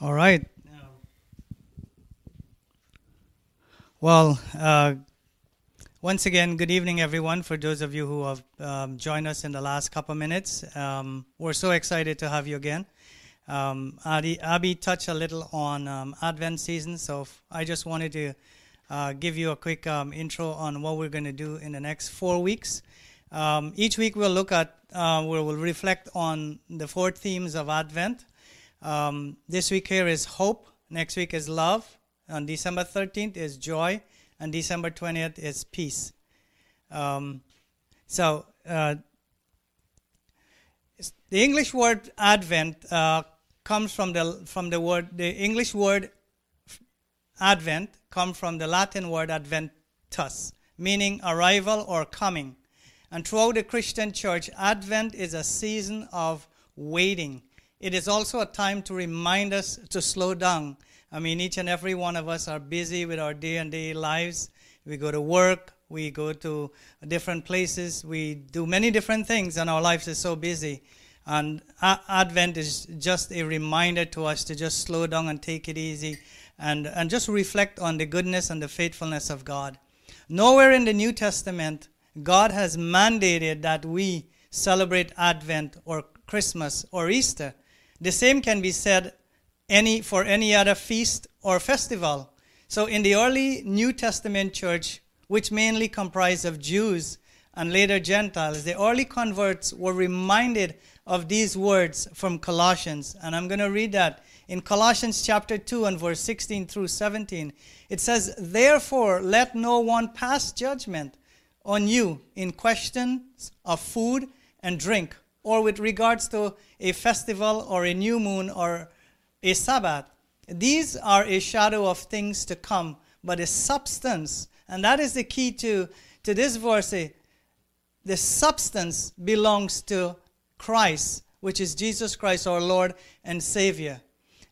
All right. Well, uh, once again, good evening, everyone. For those of you who have um, joined us in the last couple minutes, um, we're so excited to have you again. Um, Adi, Abby touched a little on um, Advent season, so I just wanted to uh, give you a quick um, intro on what we're going to do in the next four weeks. Um, each week we'll look at, uh, we will reflect on the four themes of Advent. Um, this week here is hope. Next week is love. On December 13th is joy. And December 20th is peace. Um, so uh, the English word Advent uh, comes from the from the word the English word Advent comes from the Latin word adventus, meaning arrival or coming. And throughout the Christian church, Advent is a season of waiting it is also a time to remind us to slow down. I mean, each and every one of us are busy with our day and day lives. We go to work, we go to different places, we do many different things, and our lives are so busy. And Advent is just a reminder to us to just slow down and take it easy and, and just reflect on the goodness and the faithfulness of God. Nowhere in the New Testament, God has mandated that we celebrate Advent or Christmas or Easter. The same can be said any for any other feast or festival. So in the early New Testament church, which mainly comprised of Jews and later Gentiles, the early converts were reminded of these words from Colossians. And I'm going to read that in Colossians chapter 2 and verse 16 through 17. It says, Therefore, let no one pass judgment on you in questions of food and drink or with regards to a festival or a new moon or a Sabbath. These are a shadow of things to come, but a substance, and that is the key to, to this verse. Eh? The substance belongs to Christ, which is Jesus Christ, our Lord and Savior.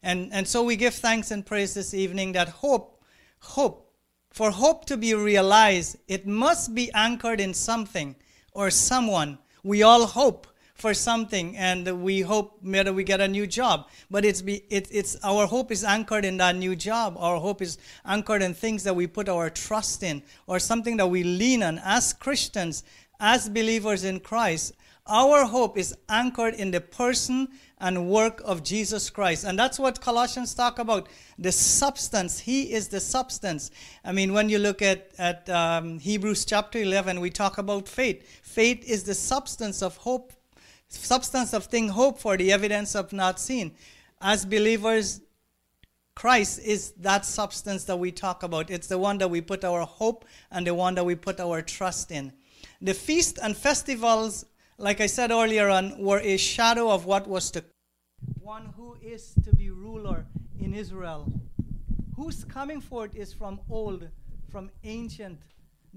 And, and so we give thanks and praise this evening that hope, hope, for hope to be realized, it must be anchored in something or someone. We all hope for something and we hope maybe we get a new job but it's be it, it's our hope is anchored in that new job our hope is anchored in things that we put our trust in or something that we lean on as christians as believers in christ our hope is anchored in the person and work of Jesus Christ. And that's what Colossians talk about the substance. He is the substance. I mean, when you look at, at um, Hebrews chapter 11, we talk about faith. Faith is the substance of hope substance of thing hoped for, the evidence of not seen. As believers, Christ is that substance that we talk about. It's the one that we put our hope and the one that we put our trust in. The feast and festivals, like I said earlier on, were a shadow of what was to one who is to be ruler in Israel, whose coming forth is from old, from ancient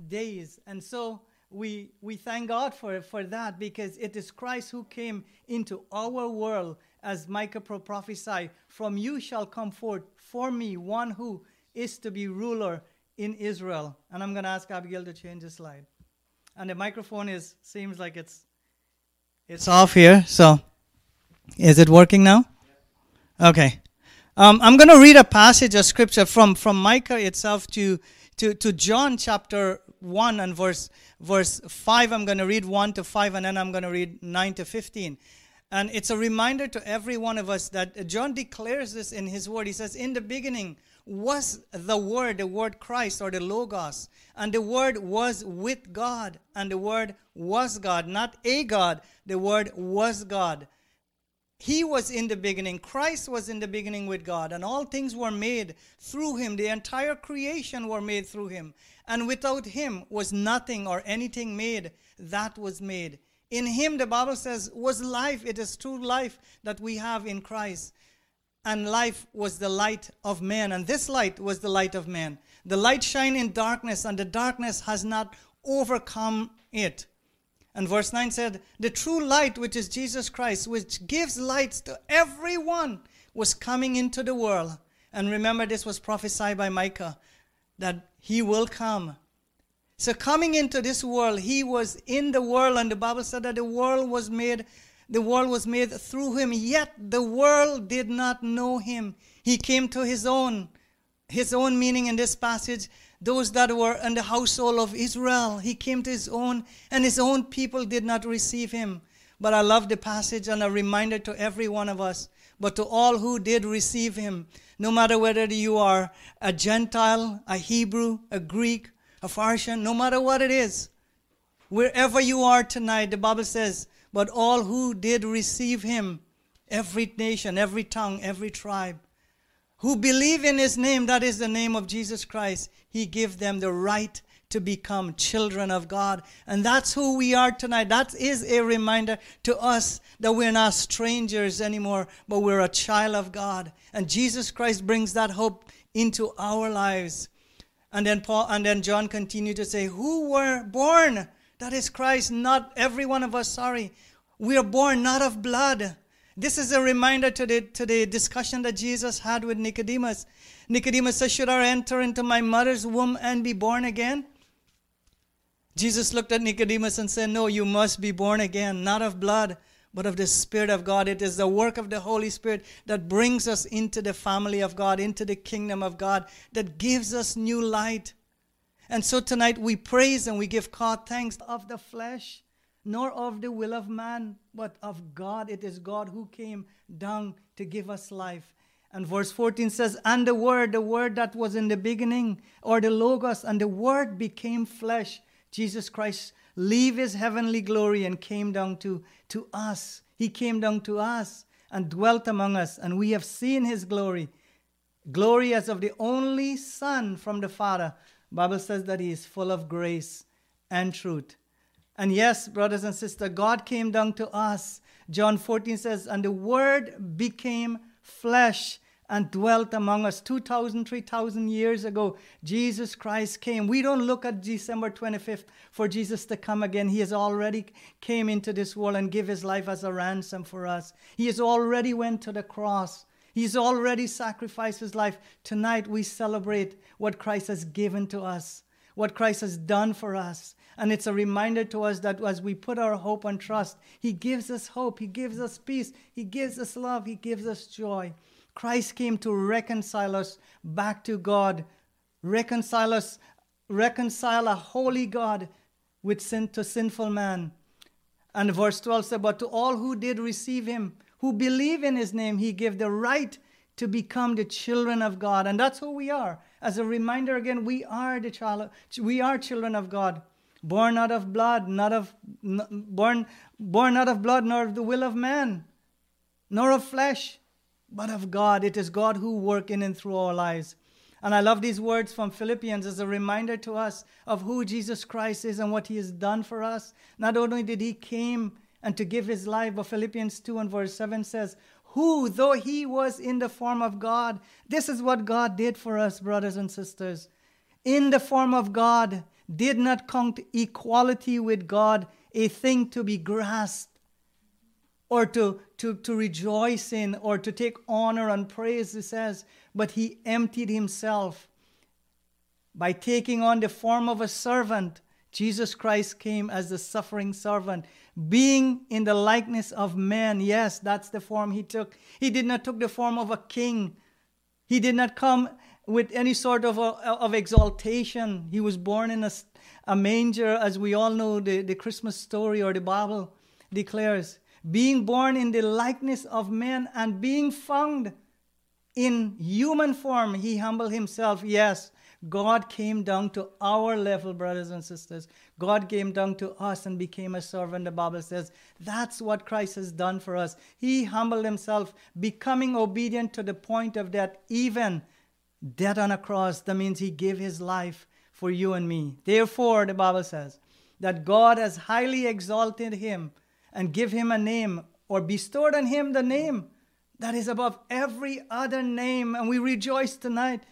days. And so we, we thank God for, for that because it is Christ who came into our world as Micah prophesied, from you shall come forth for me one who is to be ruler in Israel. And I'm going to ask Abigail to change the slide. And the microphone is seems like it's it's off here. So is it working now? Okay. Um, I'm going to read a passage of scripture from, from Micah itself to, to, to John chapter 1 and verse, verse 5. I'm going to read 1 to 5 and then I'm going to read 9 to 15. And it's a reminder to every one of us that John declares this in his word. He says, In the beginning was the Word, the Word Christ or the Logos. And the Word was with God. And the Word was God, not a God. The Word was God. He was in the beginning. Christ was in the beginning with God, and all things were made through him. The entire creation were made through him. And without him was nothing or anything made that was made. In him, the Bible says, was life. It is true life that we have in Christ. And life was the light of man. And this light was the light of man. The light shine in darkness, and the darkness has not overcome it. And verse 9 said, The true light, which is Jesus Christ, which gives light to everyone, was coming into the world. And remember, this was prophesied by Micah that he will come. So, coming into this world, he was in the world, and the Bible said that the world was made The world was made through him, yet the world did not know him. He came to his own. His own meaning in this passage, those that were in the household of Israel. He came to his own, and his own people did not receive him. But I love the passage and a reminder to every one of us, but to all who did receive him, no matter whether you are a Gentile, a Hebrew, a Greek, a Pharisee, no matter what it is, wherever you are tonight, the Bible says, but all who did receive him, every nation, every tongue, every tribe, who believe in his name, that is the name of Jesus Christ, he gave them the right to become children of God. And that's who we are tonight. That is a reminder to us that we're not strangers anymore, but we're a child of God. And Jesus Christ brings that hope into our lives. And then Paul and then John continued to say, Who were born? That is Christ, not every one of us, sorry. We are born not of blood. This is a reminder to the, to the discussion that Jesus had with Nicodemus. Nicodemus says, Should I enter into my mother's womb and be born again? Jesus looked at Nicodemus and said, No, you must be born again, not of blood, but of the Spirit of God. It is the work of the Holy Spirit that brings us into the family of God, into the kingdom of God, that gives us new light. And so tonight we praise and we give God thanks of the flesh, nor of the will of man, but of God. It is God who came down to give us life. And verse 14 says, And the Word, the Word that was in the beginning, or the Logos, and the Word became flesh. Jesus Christ leave his heavenly glory and came down to, to us. He came down to us and dwelt among us, and we have seen his glory. Glory as of the only Son from the Father. Bible says that he is full of grace and truth. And yes, brothers and sisters, God came down to us. John 14 says, And the Word became flesh and dwelt among us 2,000, 3,000 years ago. Jesus Christ came. We don't look at December 25th for Jesus to come again. He has already came into this world and give his life as a ransom for us. He has already went to the cross. He's already sacrificed his life. Tonight we celebrate what Christ has given to us, what Christ has done for us. And it's a reminder to us that as we put our hope and trust, He gives us hope, He gives us peace, He gives us love, He gives us joy. Christ came to reconcile us back to God, reconcile us, reconcile a holy God with sin to sinful man. And verse 12 said, But to all who did receive him, who believe in his name, he gave the right to become the children of God. And that's who we are. As a reminder again, we are the child, we are children of God. Born out of blood, not of born born not of blood, nor of the will of man, nor of flesh, but of God. It is God who work in and through our lives. And I love these words from Philippians as a reminder to us of who Jesus Christ is and what he has done for us. Not only did he came and to give his life, but Philippians 2 and verse 7 says, who, though he was in the form of God, this is what God did for us, brothers and sisters. In the form of God, did not count equality with God a thing to be grasped, or to, to, to rejoice in or to take honor and praise, he says, but he emptied himself. By taking on the form of a servant, Jesus Christ came as the suffering servant, being in the likeness of man. Yes, that's the form he took. He did not take the form of a king. He did not come with any sort of, a, of exaltation. He was born in a, a manger, as we all know the, the Christmas story or the Bible declares being born in the likeness of men and being found in human form, he humbled himself. Yes, God came down to our level, brothers and sisters. God came down to us and became a servant, the Bible says. That's what Christ has done for us. He humbled himself, becoming obedient to the point of death, even death on a cross. That means he gave his life for you and me. Therefore, the Bible says that God has highly exalted him and give him a name or bestowed on him the name that is above every other name. And we rejoice tonight,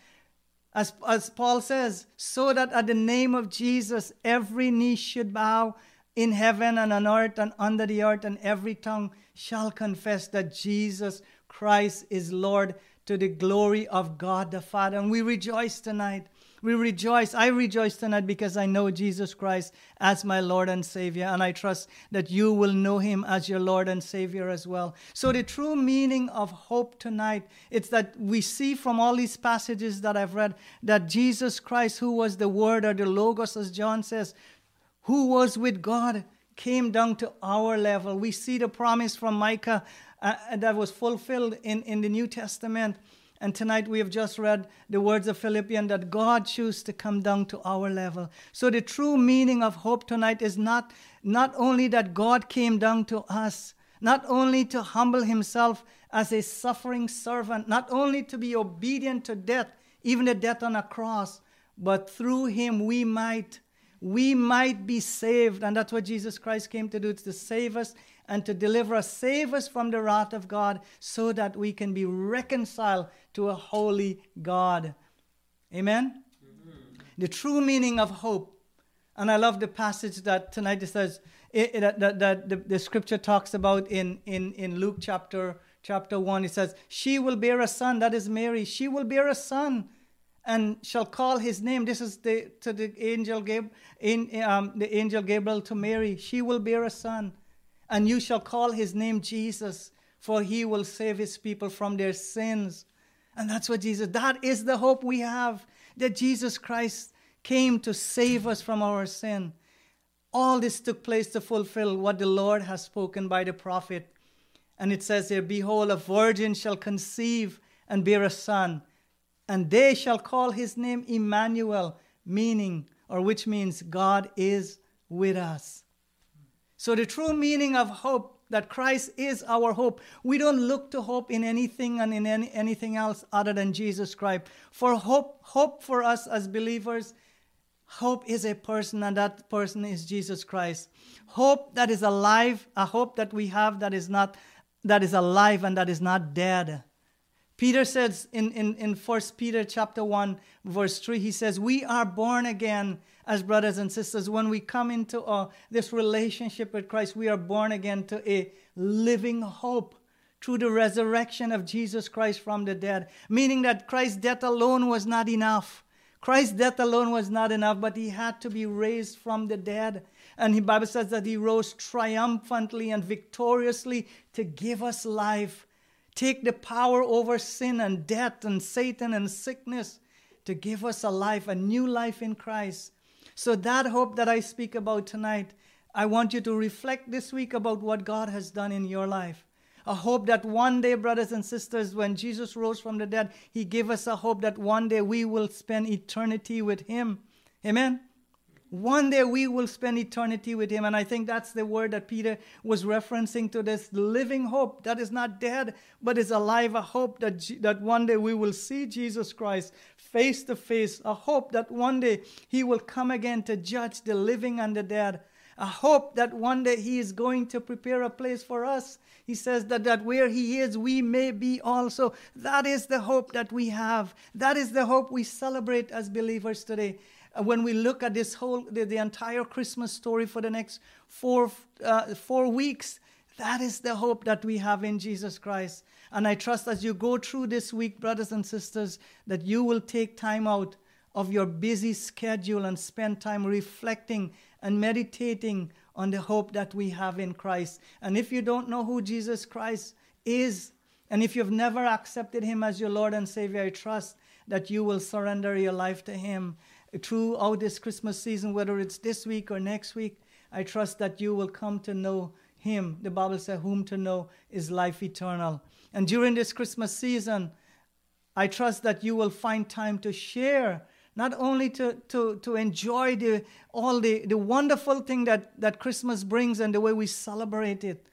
as, as Paul says, so that at the name of Jesus every knee should bow in heaven and on earth and under the earth, and every tongue shall confess that Jesus Christ is Lord to the glory of God the Father. And we rejoice tonight We rejoice. I rejoice tonight because I know Jesus Christ as my Lord and Savior, and I trust that you will know him as your Lord and Savior as well. So the true meaning of hope tonight, it's that we see from all these passages that I've read that Jesus Christ, who was the Word or the Logos, as John says, who was with God, came down to our level. We see the promise from Micah uh, that was fulfilled in, in the New Testament and tonight we have just read the words of Philippians that God chose to come down to our level. So the true meaning of hope tonight is not, not only that God came down to us, not only to humble himself as a suffering servant, not only to be obedient to death, even the death on a cross, but through him we might we might be saved. And that's what Jesus Christ came to do, to save us and to deliver us, save us from the wrath of God, so that we can be reconciled to a holy God. Amen? Mm-hmm. The true meaning of hope. And I love the passage that tonight it says, it, it, that, that the, the scripture talks about in, in, in Luke chapter, chapter 1. It says, She will bear a son, that is Mary. She will bear a son and shall call his name. This is the, to the angel, Gab, in, um, the angel Gabriel to Mary. She will bear a son and you shall call his name Jesus, for he will save his people from their sins. And that's what Jesus, that is the hope we have that Jesus Christ came to save us from our sin. All this took place to fulfill what the Lord has spoken by the prophet. And it says here, Behold, a virgin shall conceive and bear a son, and they shall call his name Emmanuel, meaning, or which means God is with us. So, the true meaning of hope, that Christ is our hope. We don't look to hope in anything and in any, anything else other than Jesus Christ. For hope, hope for us as believers, hope is a person, and that person is Jesus Christ. Hope that is alive, a hope that we have that is not that is alive and that is not dead. Peter says in, in, in 1 Peter chapter 1, verse 3, he says, We are born again as brothers and sisters. When we come into uh, this relationship with Christ, we are born again to a living hope through the resurrection of Jesus Christ from the dead, meaning that Christ's death alone was not enough. Christ's death alone was not enough, but he had to be raised from the dead. And the Bible says that he rose triumphantly and victoriously to give us life take the power over sin and death and Satan and sickness to give us a life, a new life in Christ. So, that hope that I speak about tonight, I want you to reflect this week about what God has done in your life. A hope that one day, brothers and sisters, when Jesus rose from the dead, He gave us a hope that one day we will spend eternity with Him. Amen. One day we will spend eternity with him. And I think that's the word that Peter was referencing to this living hope that is not dead, but is alive. A hope that, that one day we will see Jesus Christ face to face. A hope that one day he will come again to judge the living and the dead. A hope that one day he is going to prepare a place for us. He says that, that where he is, we may be also. That is the hope that we have. That is the hope we celebrate as believers today when we look at this whole the, the entire christmas story for the next four uh, four weeks that is the hope that we have in jesus christ. And i trust as you go through this week brothers and sisters that you will take time out of your busy schedule and spend time reflecting and meditating on the hope that we have in christ. And if you don't know who jesus christ is and if you've never accepted him as your lord and savior i trust that you will surrender your life to him throughout this Christmas season, whether it's this week or next week, I trust that you will come to know Him. The Bible says, Whom to know is life eternal. And during this Christmas season, I trust that you will find time to share, not only to, to, to enjoy the, all the, the wonderful thing that, that Christmas brings and the way we celebrate it,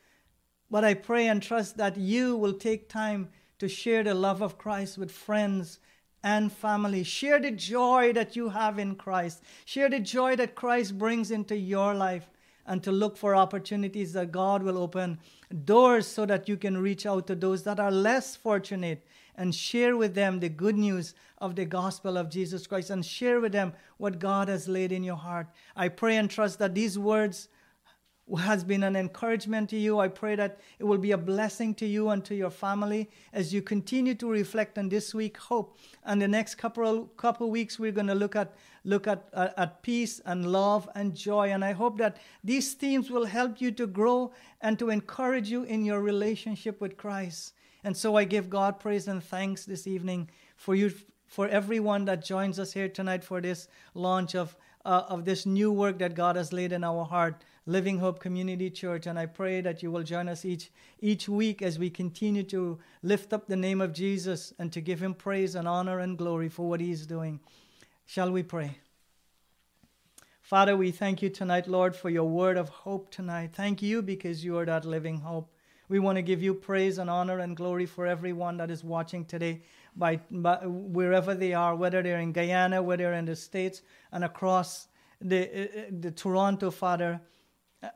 but I pray and trust that you will take time to share the love of Christ with friends and family. Share the joy that you have in Christ. Share the joy that Christ brings into your life and to look for opportunities that God will open doors so that you can reach out to those that are less fortunate and share with them the good news of the gospel of Jesus Christ and share with them what God has laid in your heart. I pray and trust that these words has been an encouragement to you. I pray that it will be a blessing to you and to your family as you continue to reflect on this week hope. And the next couple couple weeks we're going to look at look at, uh, at peace and love and joy. And I hope that these themes will help you to grow and to encourage you in your relationship with Christ. And so I give God praise and thanks this evening for you for everyone that joins us here tonight for this launch of uh, of this new work that God has laid in our heart Living Hope Community Church. And I pray that you will join us each, each week as we continue to lift up the name of Jesus and to give him praise and honor and glory for what he is doing. Shall we pray? Father, we thank you tonight, Lord, for your word of hope tonight. Thank you because you are that living hope. We want to give you praise and honor and glory for everyone that is watching today, by, by wherever they are, whether they're in Guyana, whether they're in the States, and across the, uh, uh, the Toronto, Father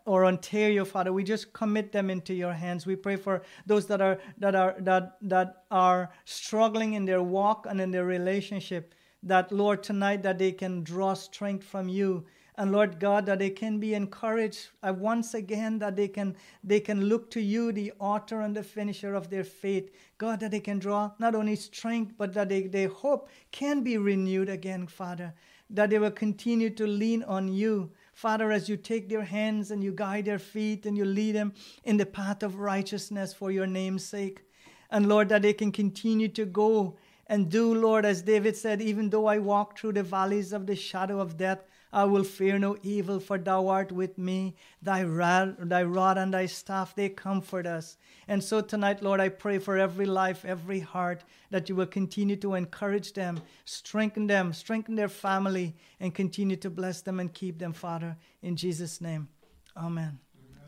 or Ontario, Father, we just commit them into your hands. We pray for those that are that are that that are struggling in their walk and in their relationship. That Lord, tonight that they can draw strength from you. And Lord God, that they can be encouraged uh, once again, that they can they can look to you, the author and the finisher of their faith. God, that they can draw not only strength, but that they, their hope can be renewed again, Father. That they will continue to lean on you Father, as you take their hands and you guide their feet and you lead them in the path of righteousness for your name's sake. And Lord, that they can continue to go and do, Lord, as David said, even though I walk through the valleys of the shadow of death, I will fear no evil, for thou art with me. Thy rod, thy rod and thy staff, they comfort us. And so tonight, Lord, I pray for every life, every heart, that you will continue to encourage them, strengthen them, strengthen their family, and continue to bless them and keep them, Father. In Jesus' name, amen.